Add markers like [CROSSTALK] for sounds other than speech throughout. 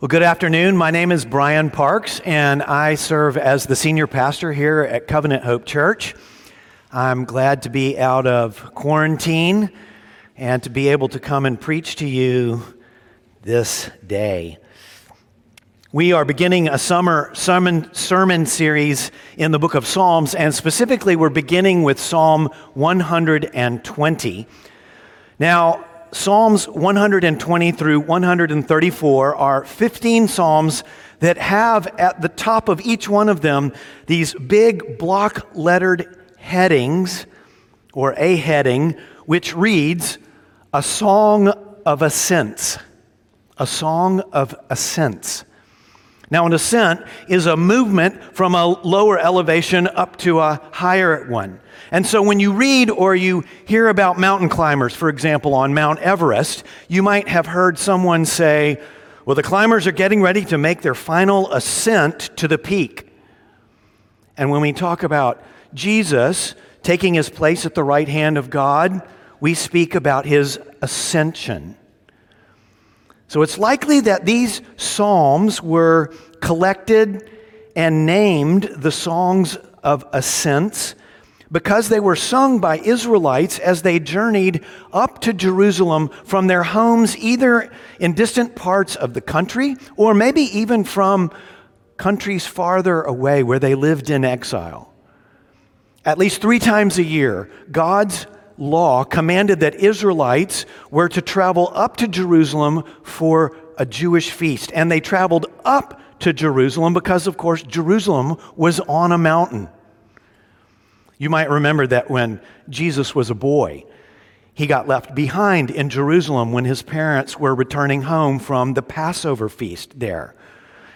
Well, good afternoon. My name is Brian Parks, and I serve as the senior pastor here at Covenant Hope Church. I'm glad to be out of quarantine and to be able to come and preach to you this day. We are beginning a summer sermon, sermon series in the book of Psalms, and specifically, we're beginning with Psalm 120. Now, Psalms 120 through 134 are 15 Psalms that have at the top of each one of them these big block lettered headings, or a heading, which reads, A Song of Ascents. A Song of Ascents. Now, an ascent is a movement from a lower elevation up to a higher one. And so, when you read or you hear about mountain climbers, for example, on Mount Everest, you might have heard someone say, Well, the climbers are getting ready to make their final ascent to the peak. And when we talk about Jesus taking his place at the right hand of God, we speak about his ascension. So it's likely that these psalms were collected and named the songs of ascents because they were sung by Israelites as they journeyed up to Jerusalem from their homes, either in distant parts of the country or maybe even from countries farther away where they lived in exile. At least three times a year, God's law commanded that Israelites were to travel up to Jerusalem for a Jewish feast. And they traveled up to Jerusalem because, of course, Jerusalem was on a mountain. You might remember that when Jesus was a boy, he got left behind in Jerusalem when his parents were returning home from the Passover feast there.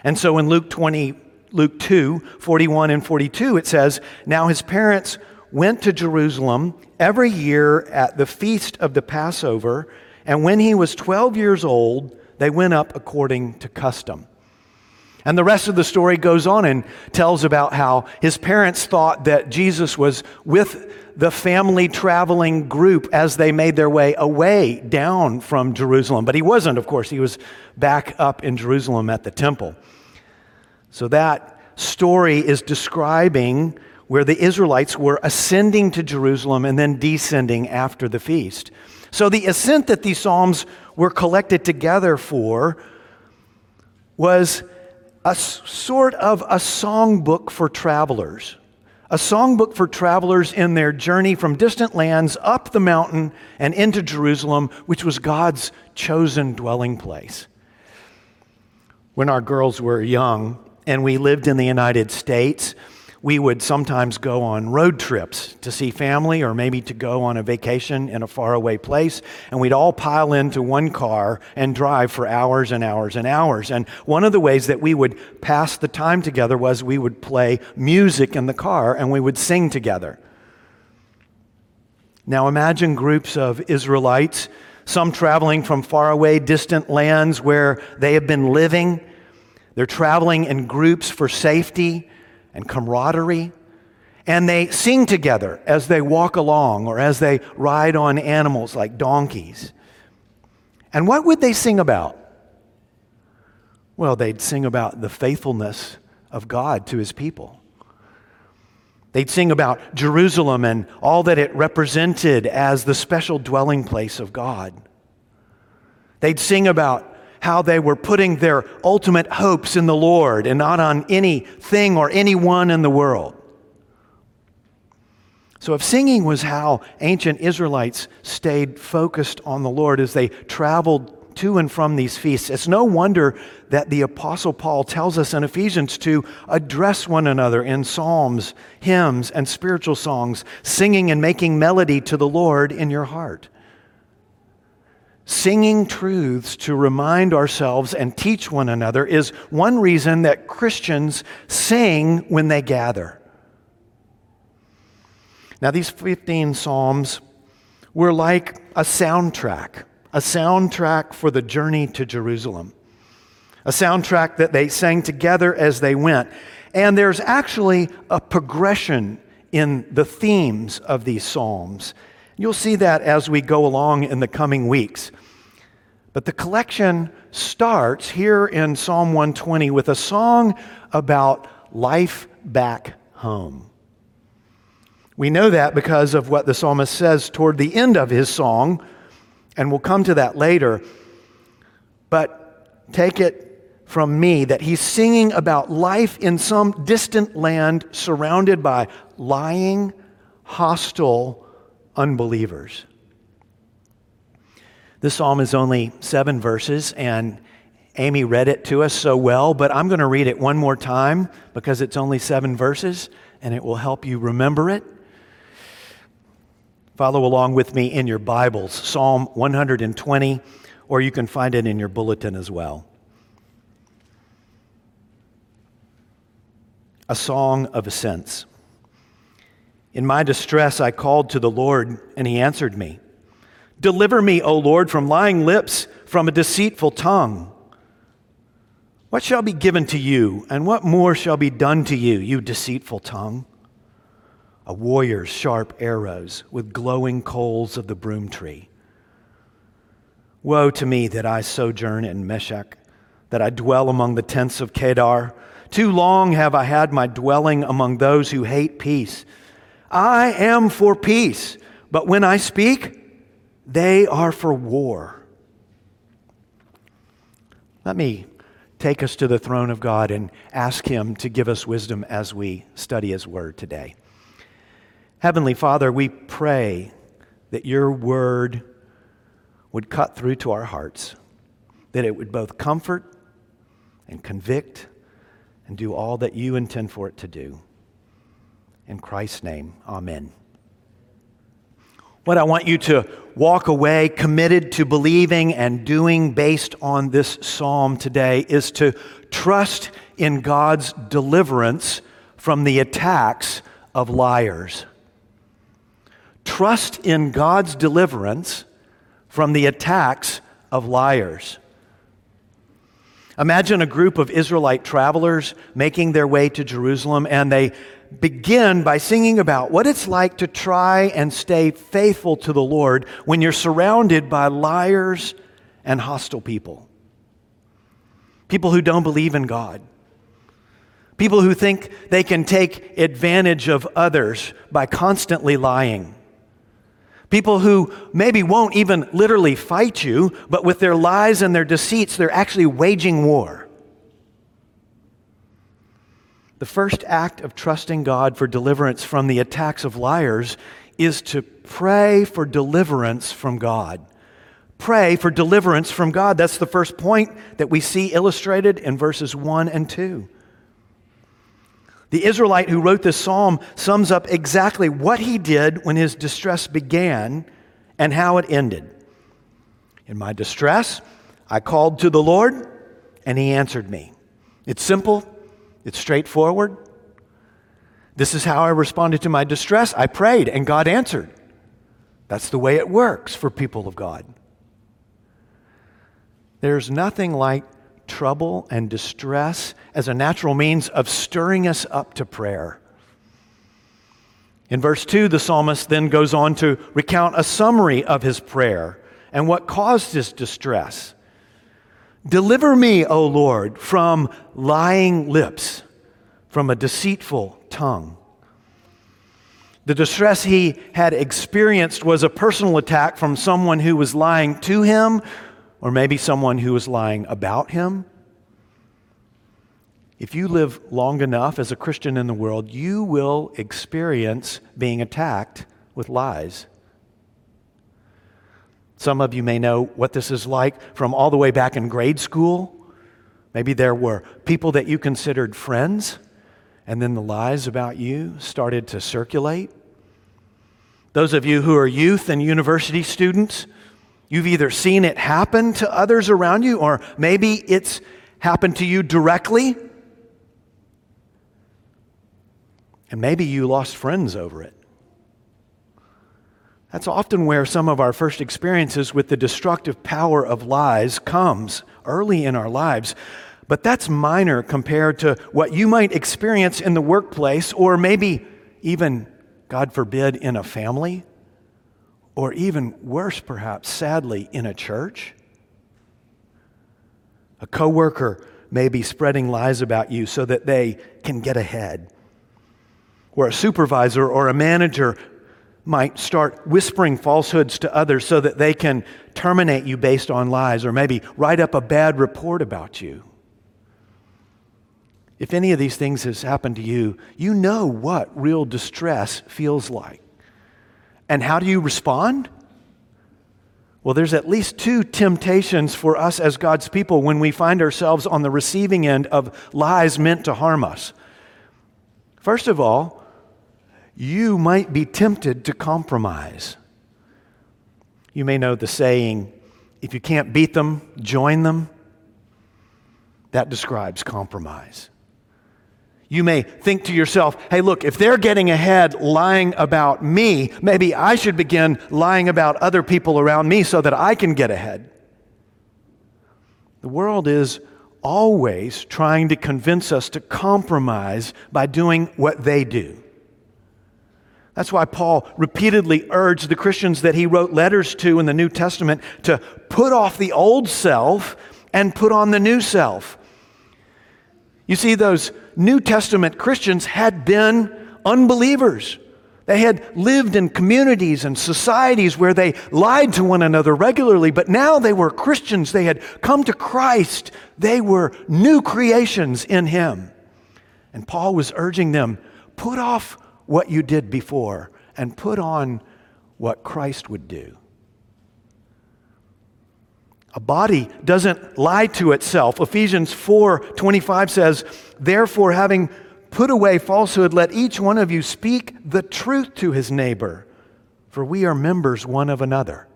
And so in Luke 20, Luke 2, 41 and 42, it says, Now his parents went to Jerusalem every year at the feast of the Passover, and when he was 12 years old, they went up according to custom. And the rest of the story goes on and tells about how his parents thought that Jesus was with the family traveling group as they made their way away down from Jerusalem. But he wasn't, of course. He was back up in Jerusalem at the temple. So that story is describing where the Israelites were ascending to Jerusalem and then descending after the feast. So the ascent that these Psalms were collected together for was a sort of a songbook for travelers. A songbook for travelers in their journey from distant lands up the mountain and into Jerusalem, which was God's chosen dwelling place. When our girls were young and we lived in the United States, we would sometimes go on road trips to see family or maybe to go on a vacation in a faraway place. And we'd all pile into one car and drive for hours and hours and hours. And one of the ways that we would pass the time together was we would play music in the car and we would sing together. Now imagine groups of Israelites, some traveling from faraway, distant lands where they have been living. They're traveling in groups for safety and camaraderie. And they sing together as they walk along or as they ride on animals like donkeys. And what would they sing about? Well, they'd sing about the faithfulness of God to his people. They'd sing about Jerusalem and all that it represented as the special dwelling place of God. They'd sing about how they were putting their ultimate hopes in the Lord and not on anything or anyone in the world. So, if singing was how ancient Israelites stayed focused on the Lord as they traveled to and from these feasts, it's no wonder that the Apostle Paul tells us in Ephesians to address one another in psalms, hymns, and spiritual songs, singing and making melody to the Lord in your heart singing truths to remind ourselves and teach one another is one reason that Christians sing when they gather. Now, these 15 Psalms were like a soundtrack, a soundtrack for the journey to Jerusalem, a soundtrack that they sang together as they went. And there's actually a progression in the themes of these Psalms You'll see that as we go along in the coming weeks. But the collection starts here in Psalm 120 with a song about life back home. We know that because of what the psalmist says toward the end of his song, and we'll come to that later. But take it from me that he's singing about life in some distant land surrounded by lying, hostile unbelievers. This psalm is only seven verses, and Amy read it to us so well, but I'm going to read it one more time because it's only seven verses and it will help you remember it. Follow along with me in your Bibles, Psalm 120, or you can find it in your bulletin as well. A song of ascents. In my distress, I called to the Lord, and he answered me. Deliver me, O Lord, from lying lips, from a deceitful tongue. What shall be given to you, and what more shall be done to you, you deceitful tongue? A warrior's sharp arrows with glowing coals of the broom tree. Woe to me that I sojourn in Meshech, that I dwell among the tents of Kedar. Too long have I had my dwelling among those who hate peace. I am for peace, but when I speak, they are for war. Let me take us to the throne of God and ask Him to give us wisdom as we study His Word today. Heavenly Father, we pray that your Word would cut through to our hearts, that it would both comfort and convict and do all that you intend for it to do. In Christ's name, amen. What I want you to walk away committed to believing and doing based on this psalm today is to trust in God's deliverance from the attacks of liars. Trust in God's deliverance from the attacks of liars. Imagine a group of Israelite travelers making their way to Jerusalem and they begin by singing about what it's like to try and stay faithful to the Lord when you're surrounded by liars and hostile people. People who don't believe in God. People who think they can take advantage of others by constantly lying. People who maybe won't even literally fight you, but with their lies and their deceits, they're actually waging war. The first act of trusting God for deliverance from the attacks of liars is to pray for deliverance from God. Pray for deliverance from God. That's the first point that we see illustrated in verses 1 and 2. The Israelite who wrote this psalm sums up exactly what he did when his distress began and how it ended. In my distress, I called to the Lord, and he answered me. It's simple, it's straightforward. This is how I responded to my distress. I prayed and God answered. That's the way it works for people of God. There's nothing like trouble and distress as a natural means of stirring us up to prayer. In verse 2, the psalmist then goes on to recount a summary of his prayer and what caused his distress. Deliver me, O Lord, from lying lips, from a deceitful tongue. The distress he had experienced was a personal attack from someone who was lying to him, or maybe someone who was lying about him. If you live long enough as a Christian in the world, you will experience being attacked with lies. Some of you may know what this is like from all the way back in grade school. Maybe there were people that you considered friends, and then the lies about you started to circulate. Those of you who are youth and university students, you've either seen it happen to others around you, or maybe it's happened to you directly. And maybe you lost friends over it. That's often where some of our first experiences with the destructive power of lies comes early in our lives. But that's minor compared to what you might experience in the workplace or maybe even, God forbid, in a family or even worse, perhaps, sadly, in a church. A coworker may be spreading lies about you so that they can get ahead. Or a supervisor or a manager might start whispering falsehoods to others so that they can terminate you based on lies or maybe write up a bad report about you. If any of these things has happened to you, you know what real distress feels like. And how do you respond? Well, there's at least two temptations for us as God's people when we find ourselves on the receiving end of lies meant to harm us. First of all, you might be tempted to compromise. You may know the saying, if you can't beat them, join them. That describes compromise. You may think to yourself, hey, look, if they're getting ahead lying about me, maybe I should begin lying about other people around me so that I can get ahead. The world is always trying to convince us to compromise by doing what they do. That's why Paul repeatedly urged the Christians that he wrote letters to in the New Testament to put off the old self and put on the new self. You see, those New Testament Christians had been unbelievers. They had lived in communities and societies where they lied to one another regularly, but now they were Christians. They had come to Christ. They were new creations in Him. And Paul was urging them put off what you did before and put on what Christ would do. A body doesn't lie to itself. Ephesians 4:25 says, "Therefore having put away falsehood, let each one of you speak the truth to his neighbor, for we are members one of another."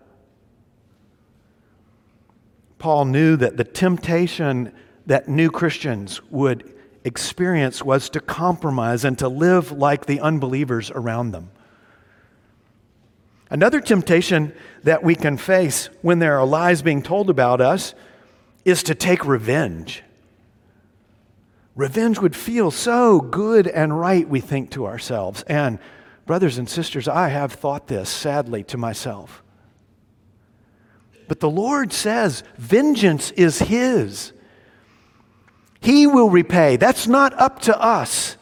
Paul knew that the temptation that new Christians would experience was to compromise and to live like the unbelievers around them. Another temptation that we can face when there are lies being told about us is to take revenge. Revenge would feel so good and right, we think to ourselves. And, brothers and sisters, I have thought this sadly to myself. But the Lord says, vengeance is His. He will repay. That's not up to us.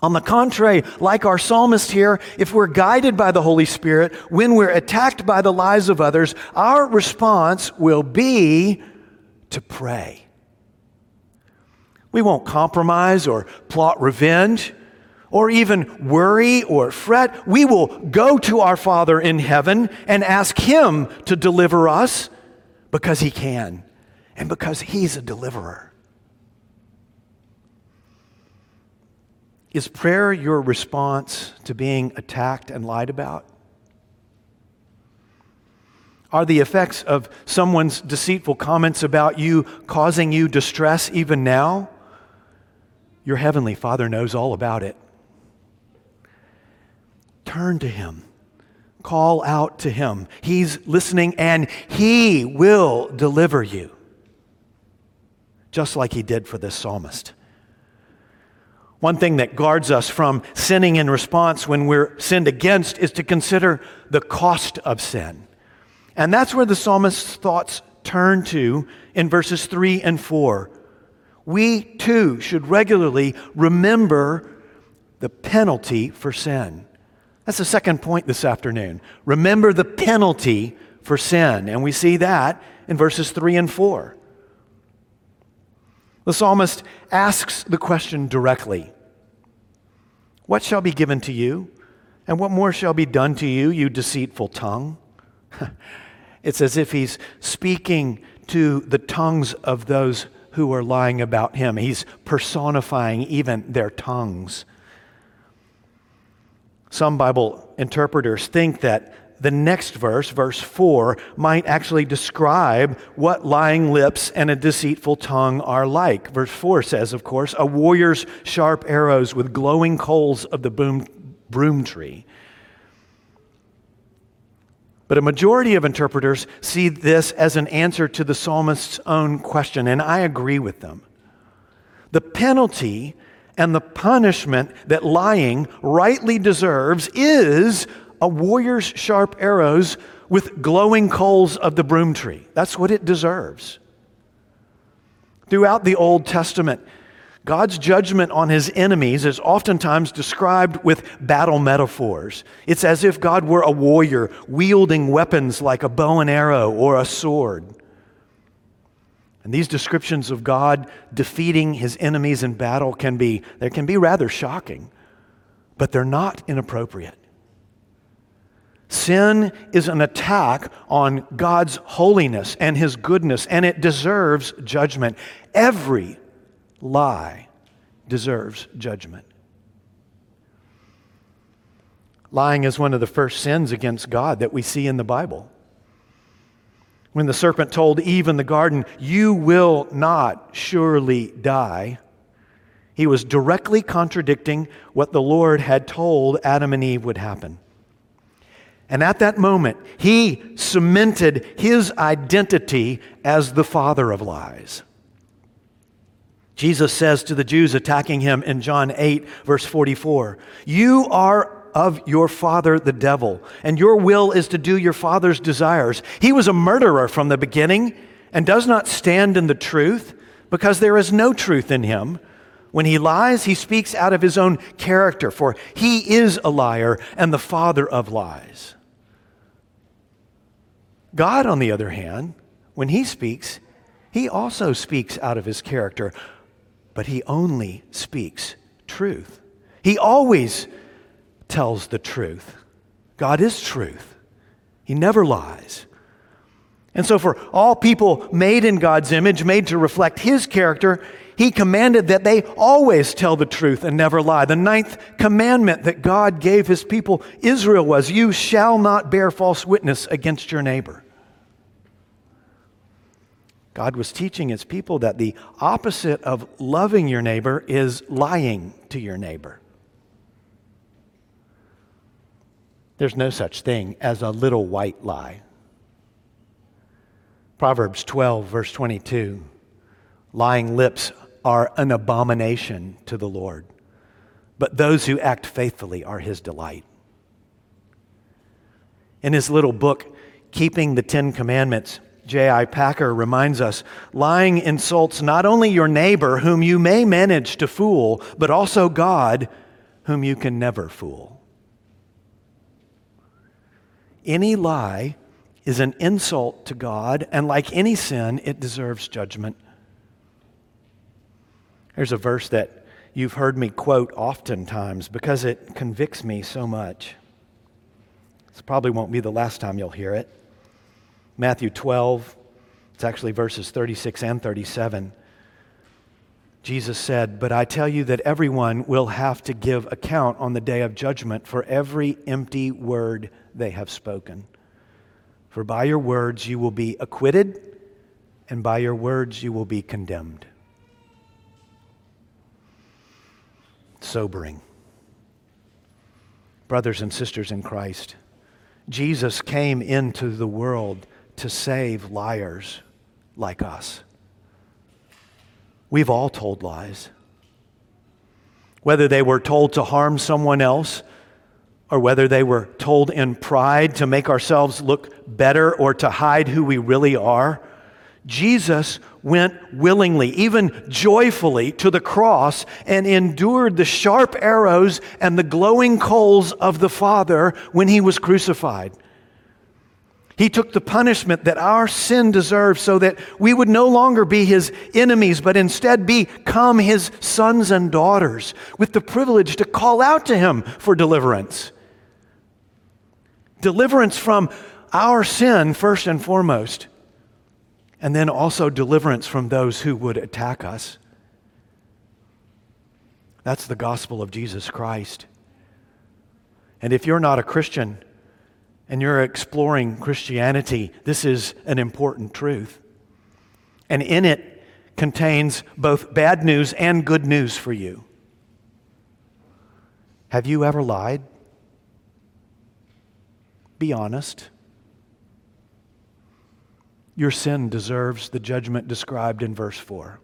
On the contrary, like our psalmist here, if we're guided by the Holy Spirit, when we're attacked by the lies of others, our response will be to pray. We won't compromise or plot revenge or even worry or fret. We will go to our Father in heaven and ask Him to deliver us because He can and because He's a deliverer. Is prayer your response to being attacked and lied about? Are the effects of someone's deceitful comments about you causing you distress even now? Your heavenly Father knows all about it. Turn to Him. Call out to Him. He's listening and He will deliver you, just like He did for this psalmist. One thing that guards us from sinning in response when we're sinned against is to consider the cost of sin. And that's where the psalmist's thoughts turn to in verses 3 and 4. We too should regularly remember the penalty for sin. That's the second point this afternoon. Remember the penalty for sin. And we see that in verses 3 and 4. The psalmist asks the question directly What shall be given to you? And what more shall be done to you, you deceitful tongue? [LAUGHS] it's as if he's speaking to the tongues of those who are lying about him. He's personifying even their tongues. Some Bible interpreters think that the next verse, verse 4, might actually describe what lying lips and a deceitful tongue are like. Verse 4 says, of course, a warrior's sharp arrows with glowing coals of the boom, broom tree. But a majority of interpreters see this as an answer to the psalmist's own question, and I agree with them. The penalty and the punishment that lying rightly deserves is a warrior's sharp arrows with glowing coals of the broom tree. That's what it deserves. Throughout the Old Testament, God's judgment on his enemies is oftentimes described with battle metaphors. It's as if God were a warrior wielding weapons like a bow and arrow or a sword. And these descriptions of God defeating his enemies in battle can be, they can be rather shocking, but they're not inappropriate. Sin is an attack on God's holiness and his goodness, and it deserves judgment. Every lie deserves judgment. Lying is one of the first sins against God that we see in the Bible. When the serpent told Eve in the garden, You will not surely die, he was directly contradicting what the Lord had told Adam and Eve would happen. And at that moment, he cemented his identity as the father of lies. Jesus says to the Jews attacking him in John 8, verse 44, You are of your father, the devil, and your will is to do your father's desires. He was a murderer from the beginning and does not stand in the truth because there is no truth in him. When he lies, he speaks out of his own character, for he is a liar and the father of lies. God, on the other hand, when he speaks, he also speaks out of his character but he only speaks truth. He always tells the truth. God is truth, he never lies. And so, for all people made in God's image, made to reflect his character, he commanded that they always tell the truth and never lie. The ninth commandment that God gave his people Israel was, You shall not bear false witness against your neighbor. God was teaching his people that the opposite of loving your neighbor is lying to your neighbor. There's no such thing as a little white lie. Proverbs 12, verse 22 lying lips are an abomination to the Lord, but those who act faithfully are his delight. In his little book, Keeping the Ten Commandments, J.I. Packer reminds us lying insults not only your neighbor, whom you may manage to fool, but also God, whom you can never fool. Any lie is an insult to God, and like any sin, it deserves judgment. There's a verse that you've heard me quote oftentimes because it convicts me so much. This probably won't be the last time you'll hear it. Matthew 12, it's actually verses 36 and 37. Jesus said, But I tell you that everyone will have to give account on the day of judgment for every empty word they have spoken. For by your words you will be acquitted, and by your words you will be condemned. Sobering. Brothers and sisters in Christ, Jesus came into the world to save liars like us. We've all told lies. Whether they were told to harm someone else, or whether they were told in pride to make ourselves look better or to hide who we really are, Jesus went willingly, even joyfully, to the cross and endured the sharp arrows and the glowing coals of the Father when he was crucified. He took the punishment that our sin deserves so that we would no longer be his enemies, but instead become his sons and daughters with the privilege to call out to him for deliverance. Deliverance from our sin, first and foremost, and then also deliverance from those who would attack us. That's the gospel of Jesus Christ. And if you're not a Christian, and you're exploring Christianity, this is an important truth. And in it contains both bad news and good news for you. Have you ever lied? Be honest. Your sin deserves the judgment described in verse 4.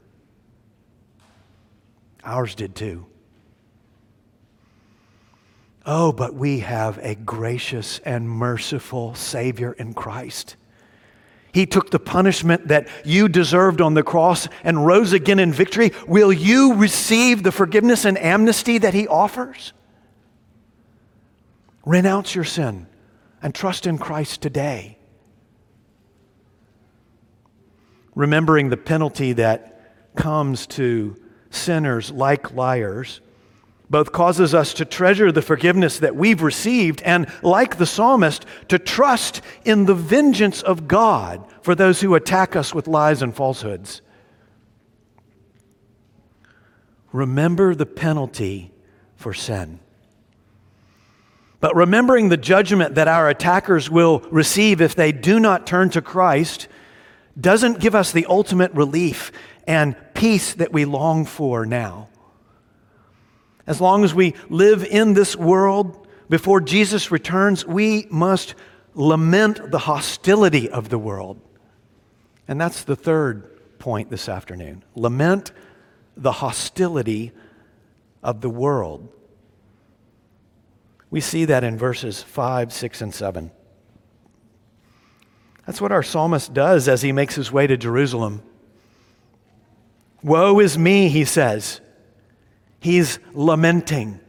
Ours did too. Oh, but we have a gracious and merciful Savior in Christ. He took the punishment that you deserved on the cross and rose again in victory. Will you receive the forgiveness and amnesty that He offers? Renounce your sin and trust in Christ today. Remembering the penalty that comes to sinners like liars both causes us to treasure the forgiveness that we've received and, like the psalmist, to trust in the vengeance of God for those who attack us with lies and falsehoods. Remember the penalty for sin. But remembering the judgment that our attackers will receive if they do not turn to Christ doesn't give us the ultimate relief and peace that we long for now. As long as we live in this world before Jesus returns, we must lament the hostility of the world. And that's the third point this afternoon. Lament the hostility of the world. We see that in verses 5, 6, and 7. That's what our psalmist does as he makes his way to Jerusalem. Woe is me, he says. He's lamenting.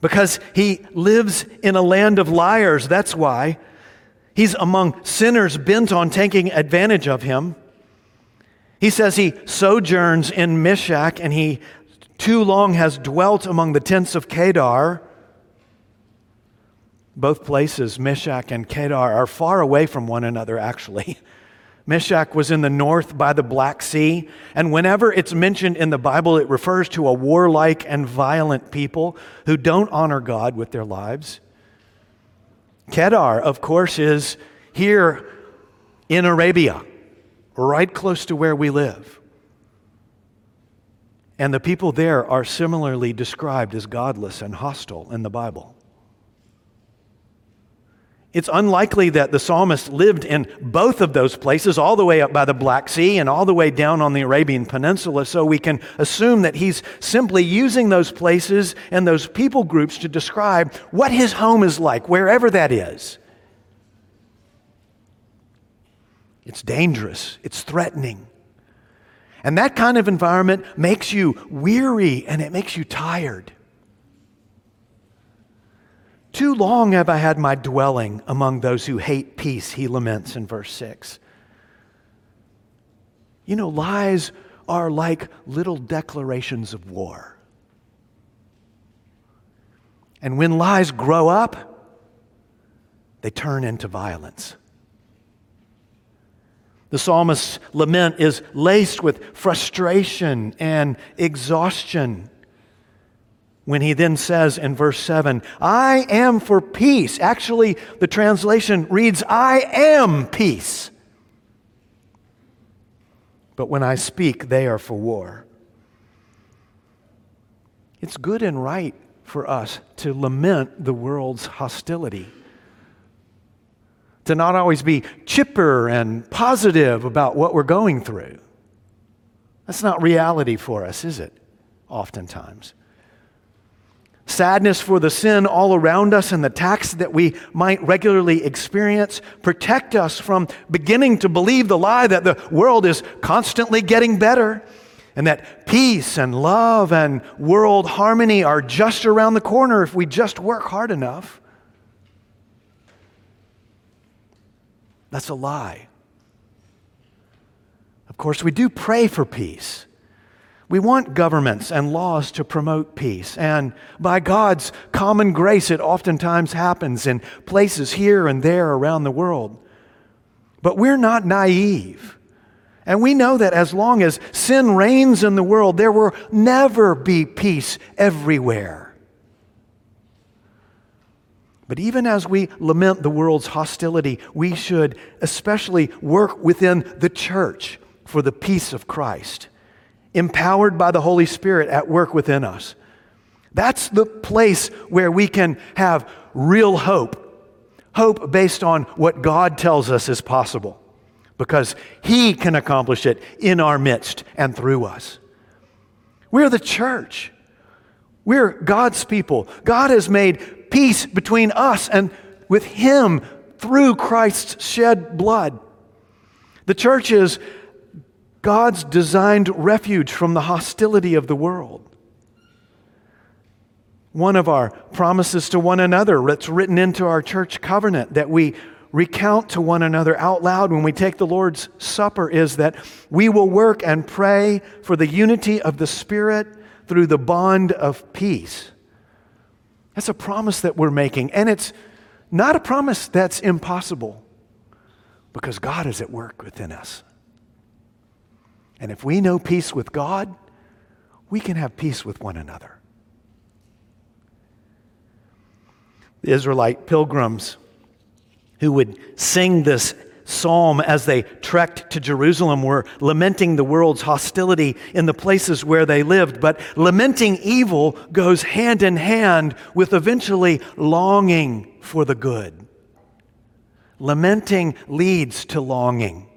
Because he lives in a land of liars, that's why. He's among sinners bent on taking advantage of him. He says he sojourns in Meshech and he too long has dwelt among the tents of Kedar. Both places, Meshech and Kedar, are far away from one another, actually. [LAUGHS] Meshech was in the north by the Black Sea, and whenever it's mentioned in the Bible, it refers to a warlike and violent people who don't honor God with their lives. Kedar, of course, is here in Arabia, right close to where we live. And the people there are similarly described as godless and hostile in the Bible. It's unlikely that the psalmist lived in both of those places, all the way up by the Black Sea and all the way down on the Arabian Peninsula, so we can assume that he's simply using those places and those people groups to describe what his home is like, wherever that is. It's dangerous, it's threatening. And that kind of environment makes you weary and it makes you tired. Too long have I had my dwelling among those who hate peace, he laments in verse 6. You know, lies are like little declarations of war. And when lies grow up, they turn into violence. The psalmist's lament is laced with frustration and exhaustion when he then says in verse 7, I am for peace. Actually, the translation reads, I am peace. But when I speak, they are for war. It's good and right for us to lament the world's hostility, to not always be chipper and positive about what we're going through. That's not reality for us, is it? Oftentimes sadness for the sin all around us and the tax that we might regularly experience. Protect us from beginning to believe the lie that the world is constantly getting better and that peace and love and world harmony are just around the corner if we just work hard enough. That's a lie. Of course, we do pray for peace. We want governments and laws to promote peace. And by God's common grace, it oftentimes happens in places here and there around the world. But we're not naive. And we know that as long as sin reigns in the world, there will never be peace everywhere. But even as we lament the world's hostility, we should especially work within the church for the peace of Christ empowered by the Holy Spirit at work within us. That's the place where we can have real hope. Hope based on what God tells us is possible, because He can accomplish it in our midst and through us. We're the church. We're God's people. God has made peace between us and with Him through Christ's shed blood. The church is God's designed refuge from the hostility of the world. One of our promises to one another that's written into our church covenant that we recount to one another out loud when we take the Lord's Supper is that we will work and pray for the unity of the Spirit through the bond of peace. That's a promise that we're making, and it's not a promise that's impossible because God is at work within us. And if we know peace with God, we can have peace with one another. The Israelite pilgrims who would sing this psalm as they trekked to Jerusalem were lamenting the world's hostility in the places where they lived. But lamenting evil goes hand in hand with eventually longing for the good. Lamenting leads to longing.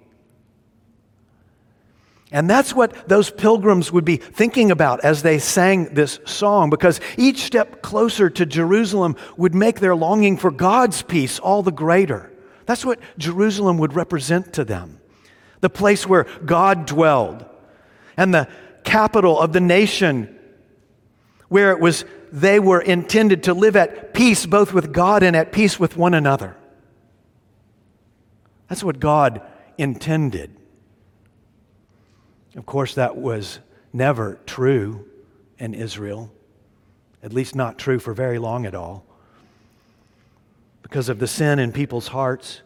And that's what those pilgrims would be thinking about as they sang this song, because each step closer to Jerusalem would make their longing for God's peace all the greater. That's what Jerusalem would represent to them the place where God dwelled, and the capital of the nation, where it was they were intended to live at peace both with God and at peace with one another. That's what God intended. Of course, that was never true in Israel, at least not true for very long at all. Because of the sin in people's hearts,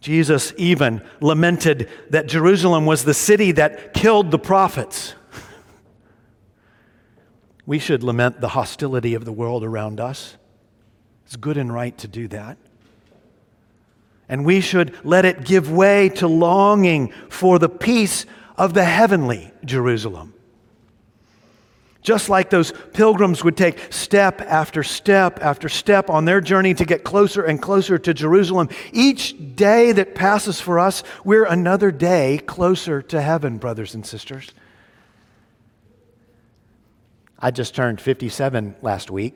Jesus even lamented that Jerusalem was the city that killed the prophets. [LAUGHS] We should lament the hostility of the world around us. It's good and right to do that. And we should let it give way to longing for the peace of the heavenly Jerusalem. Just like those pilgrims would take step after step after step on their journey to get closer and closer to Jerusalem, each day that passes for us, we're another day closer to heaven, brothers and sisters. I just turned 57 last week.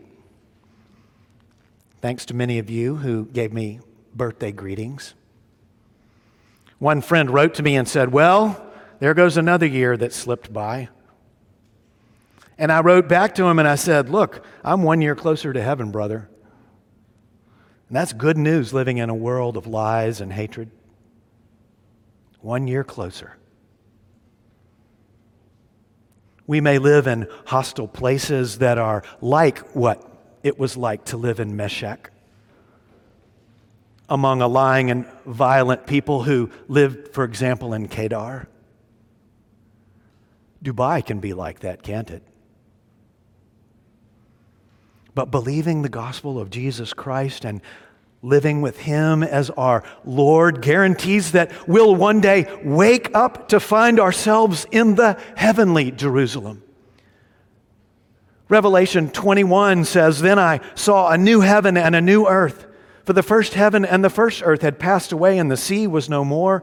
Thanks to many of you who gave me birthday greetings. One friend wrote to me and said, Well, there goes another year that slipped by. And I wrote back to him and I said, Look, I'm one year closer to heaven, brother. And that's good news living in a world of lies and hatred. One year closer. We may live in hostile places that are like what it was like to live in Meshech among a lying and violent people who lived, for example, in Kedar. Dubai can be like that, can't it? But believing the gospel of Jesus Christ and living with Him as our Lord guarantees that we'll one day wake up to find ourselves in the heavenly Jerusalem. Revelation 21 says, Then I saw a new heaven and a new earth. For the first heaven and the first earth had passed away, and the sea was no more.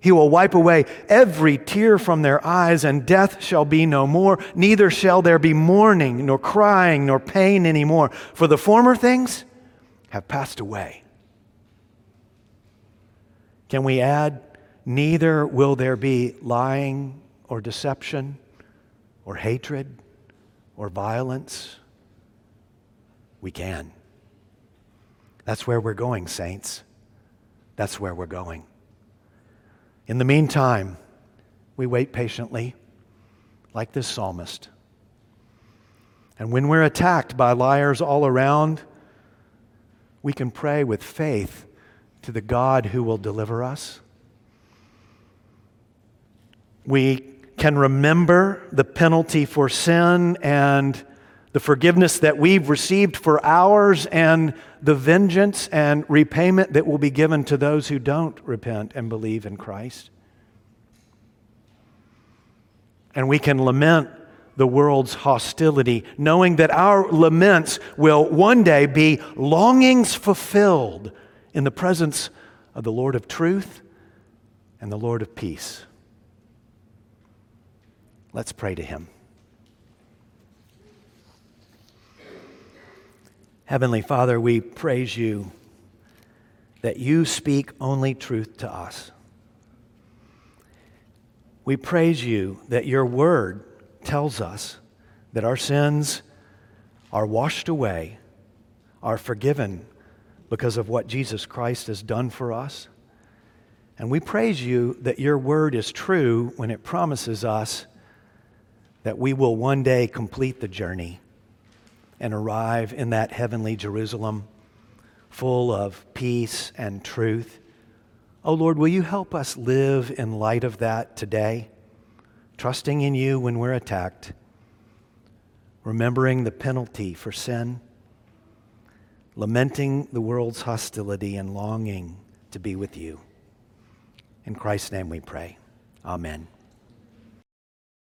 He will wipe away every tear from their eyes, and death shall be no more. Neither shall there be mourning, nor crying, nor pain anymore, for the former things have passed away. Can we add, neither will there be lying or deception or hatred or violence? We can. That's where we're going, saints. That's where we're going. In the meantime, we wait patiently, like this psalmist. And when we're attacked by liars all around, we can pray with faith to the God who will deliver us. We can remember the penalty for sin and the forgiveness that we've received for ours and the vengeance and repayment that will be given to those who don't repent and believe in Christ. And we can lament the world's hostility, knowing that our laments will one day be longings fulfilled in the presence of the Lord of truth and the Lord of peace. Let's pray to him. Heavenly Father, we praise you that you speak only truth to us. We praise you that your word tells us that our sins are washed away, are forgiven because of what Jesus Christ has done for us. And we praise you that your word is true when it promises us that we will one day complete the journey and arrive in that heavenly Jerusalem full of peace and truth. Oh Lord, will you help us live in light of that today, trusting in you when we're attacked, remembering the penalty for sin, lamenting the world's hostility, and longing to be with you. In Christ's name we pray. Amen.